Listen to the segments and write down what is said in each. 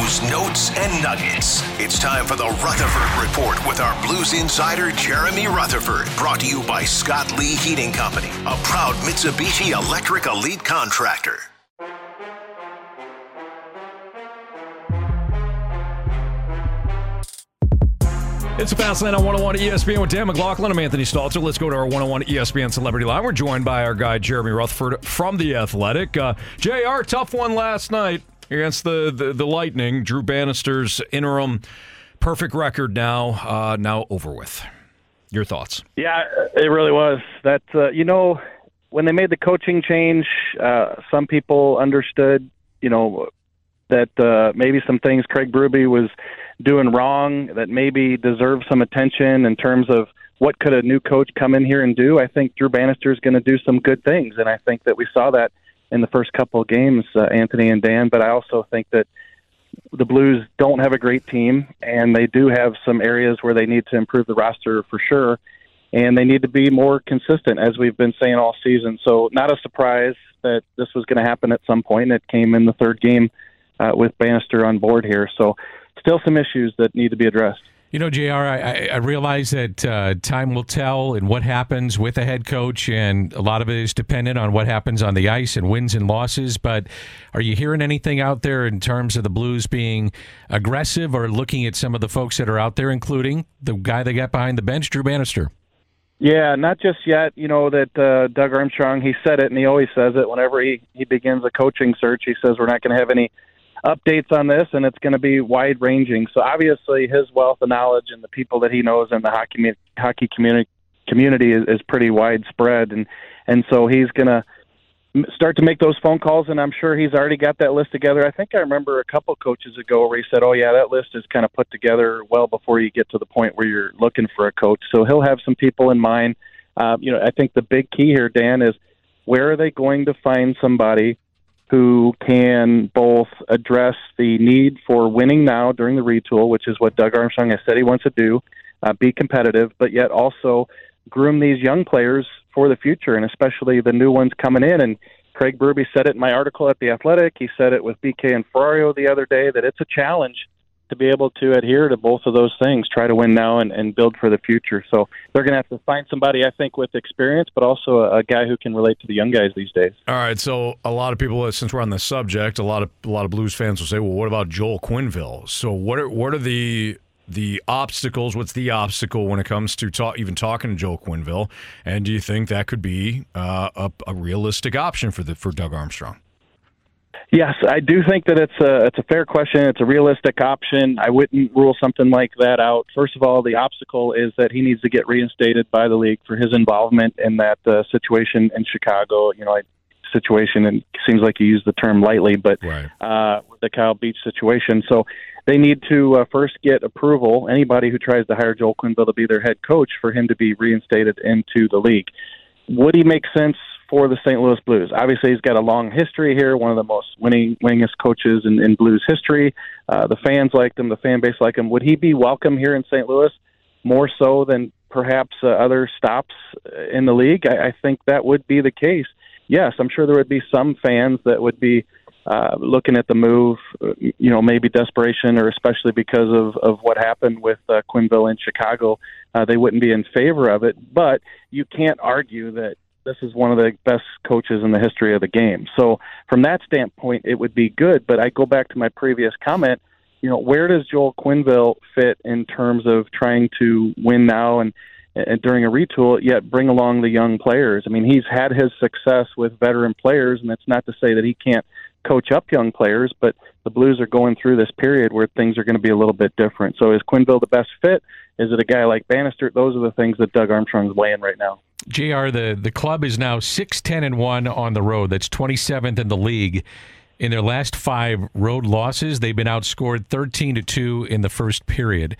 news, notes, and nuggets. It's time for the Rutherford Report with our Blues insider, Jeremy Rutherford. Brought to you by Scott Lee Heating Company, a proud Mitsubishi Electric Elite contractor. It's a fast lane on 101 ESPN with Dan McLaughlin. I'm Anthony Stalter. Let's go to our 101 ESPN Celebrity Line. We're joined by our guy, Jeremy Rutherford from The Athletic. Uh, JR, tough one last night against the, the, the Lightning. Drew Bannister's interim perfect record now uh, now over with. Your thoughts? Yeah, it really was. That uh, you know, when they made the coaching change, uh, some people understood, you know, that uh, maybe some things Craig Berube was doing wrong that maybe deserve some attention in terms of what could a new coach come in here and do. I think Drew Bannister is going to do some good things, and I think that we saw that in the first couple of games, uh, Anthony and Dan. But I also think that the Blues don't have a great team, and they do have some areas where they need to improve the roster for sure. And they need to be more consistent, as we've been saying all season. So, not a surprise that this was going to happen at some point. It came in the third game uh, with Bannister on board here. So, still some issues that need to be addressed. You know, JR, I, I realize that uh, time will tell and what happens with a head coach, and a lot of it is dependent on what happens on the ice and wins and losses. But are you hearing anything out there in terms of the Blues being aggressive or looking at some of the folks that are out there, including the guy they got behind the bench, Drew Bannister? Yeah, not just yet. You know that uh, Doug Armstrong, he said it, and he always says it whenever he he begins a coaching search. He says we're not going to have any updates on this, and it's going to be wide ranging. So obviously, his wealth of knowledge and the people that he knows in the hockey hockey community community is, is pretty widespread, and and so he's going to start to make those phone calls, and I'm sure he's already got that list together. I think I remember a couple coaches ago where he said, "Oh yeah, that list is kind of put together well before you get to the point where you're looking for a coach." So he'll have some people in mind. Uh, you know, I think the big key here, Dan, is where are they going to find somebody who can both address the need for winning now during the retool, which is what Doug Armstrong has said he wants to do, uh, be competitive, but yet also groom these young players for the future, and especially the new ones coming in. And Craig Berube said it in my article at The Athletic. He said it with BK and Ferrario the other day that it's a challenge to be able to adhere to both of those things, try to win now and, and build for the future. So they're going to have to find somebody, I think, with experience, but also a, a, guy who can relate to the young guys these days. All right. So a lot of people, since we're on the subject, a lot of a lot of Blues fans will say, "Well, what about Joel Quenneville?" So what are what are the the obstacles? What's the obstacle when it comes to talk, even talking to Joel Quenneville? And do you think that could be uh, a, a realistic option for the for Doug Armstrong? Yes, I do think that it's a it's a fair question. It's a realistic option. I wouldn't rule something like that out. First of all, the obstacle is that he needs to get reinstated by the league for his involvement in that uh, situation in Chicago. You know, I, situation and seems like you use the term lightly, but right. uh, the Kyle Beach situation. So they need to uh, first get approval. Anybody who tries to hire Joel Quenneville to be their head coach for him to be reinstated into the league. Would he make sense for the St. Louis Blues. Obviously, he's got a long history here, one of the most winning winningest coaches in, in Blues history. Uh, the fans liked him, the fan base liked him. Would he be welcome here in St. Louis more so than perhaps uh, other stops in the league? I, I think that would be the case. Yes, I'm sure there would be some fans that would be uh, looking at the move, you know, maybe desperation or especially because of, of what happened with uh, Quenneville in Chicago, uh, they wouldn't be in favor of it. But you can't argue that this is one of the best coaches in the history of the game. So from that standpoint, it would be good. But I go back to my previous comment. You know, where does Joel Quenneville fit in terms of trying to win now and, and during a retool, yet bring along the young players? I mean, he's had his success with veteran players, and that's not to say that he can't coach up young players, but the Blues are going through this period where things are going to be a little bit different. So is Quenneville the best fit? Is it a guy like Bannister? Those are the things that Doug Armstrong's weighing right now. Jr. The the club is now six ten and one on the road. That's twenty seventh in the league. In their last five road losses, they've been outscored thirteen to two in the first period.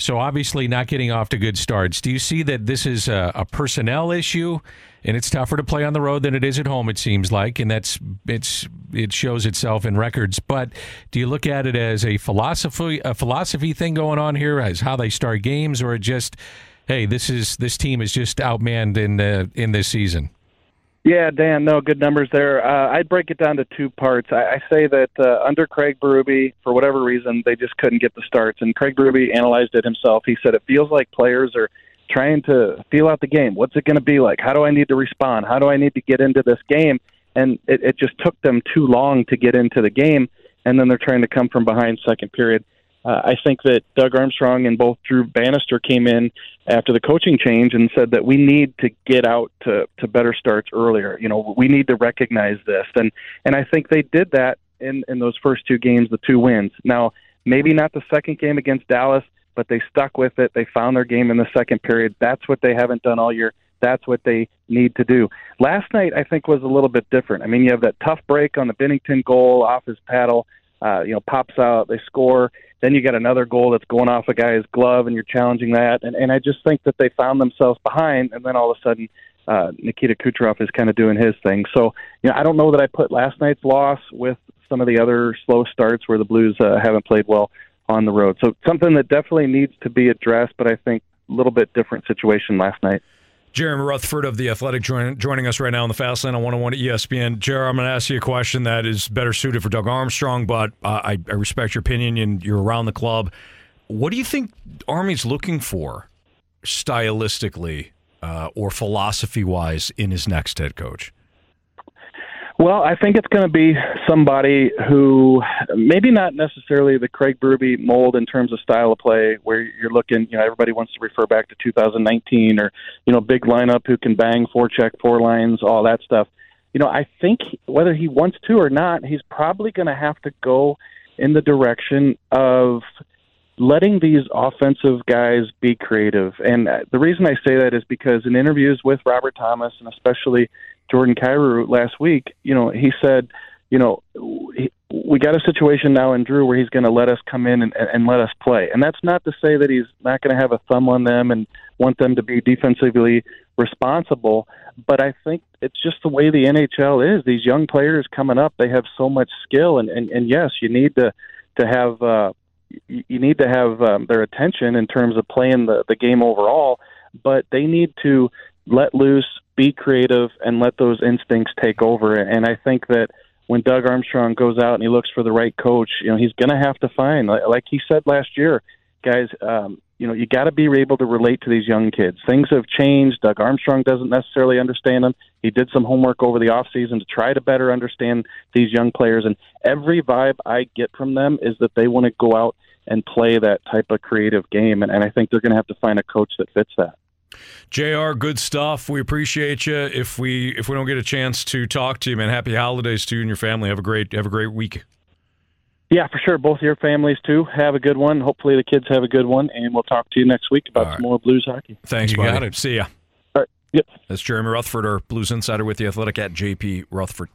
So obviously not getting off to good starts. Do you see that this is a, a, personnel issue, and it's tougher to play on the road than it is at home? It seems like, and that's it's it shows itself in records. But do you look at it as a philosophy a philosophy thing going on here, as how they start games, or just hey, this is this team is just outmanned in uh, in this season? Yeah, Dan, no, good numbers there. Uh, I'd break it down to two parts. I, I say that uh, under Craig Berube, for whatever reason, they just couldn't get the starts. And Craig Berube analyzed it himself. He said it feels like players are trying to feel out the game. What's it going to be like? How do I need to respond? How do I need to get into this game? And it, it just took them too long to get into the game. And then they're trying to come from behind second period. Uh, I think that Doug Armstrong and both Drew Bannister came in after the coaching change and said that we need to get out to, to better starts earlier. You know, we need to recognize this, and and I think they did that in in those first two games, the two wins. Now, maybe not the second game against Dallas, but they stuck with it. They found their game in the second period. That's what they haven't done all year. That's what they need to do. Last night, I think, was a little bit different. I mean, you have that tough break on the Binnington goal off his paddle. Uh, you know, pops out, they score then you get another goal that's going off a guy's glove, and you're challenging that. And, and I just think that they found themselves behind, and then all of a sudden, uh, Nikita Kucherov is kind of doing his thing. So, you know, I don't know that I put last night's loss with some of the other slow starts where the Blues uh, haven't played well on the road. So, something that definitely needs to be addressed, but I think a little bit different situation last night. Jeremy Rutherford of The Athletic join, joining us right now on the Fast Lane on 101 at ESPN. Jerry, I'm going to ask you a question that is better suited for Doug Armstrong, but uh, I, I, respect your opinion and you're around the club. What do you think Army's looking for stylistically uh, or philosophy wise in his next head coach? Well, I think it's going to be somebody who maybe not necessarily the Craig Berube mold in terms of style of play, where you're looking, you know, everybody wants to refer back to 2019 or, you know, big lineup who can bang forecheck, four lines, all that stuff. You know, I think whether he wants to or not, he's probably going to have to go in the direction of letting these offensive guys be creative. And the reason I say that is because in interviews with Robert Thomas and especially Jordan Kyrou last week, you know, he said, you know, we got a situation now in Drew where he's going to let us come in and, and let us play. And that's not to say that he's not going to have a thumb on them and want them to be defensively responsible. But I think it's just the way the NHL is. These young players coming up, they have so much skill, and and, and yes, you need to to have uh, you need to have um, their attention in terms of playing the the game overall. But they need to let loose, be creative, and let those instincts take over. And I think that when Doug Armstrong goes out and he looks for the right coach, you know, he's going to have to find, like he said last year, guys, um, you know, you got to be able to relate to these young kids. Things have changed. Doug Armstrong doesn't necessarily understand them. He did some homework over the off season to try to better understand these young players, and every vibe I get from them is that they want to go out and play that type of creative game, and, and I think they're going to have to find a coach that fits that. Jr. Good stuff. We appreciate you. If we if we don't get a chance to talk to you, man, happy holidays to you and your family. Have a great have a great week. Yeah, for sure. Both your families too. Have a good one. Hopefully the kids have a good one, and we'll talk to you next week about right. some more Blues hockey. Thanks, you buddy. got it. See ya. All right. Yep. That's Jeremy Rutherford, our Blues insider with the Athletic at JP Rutherford.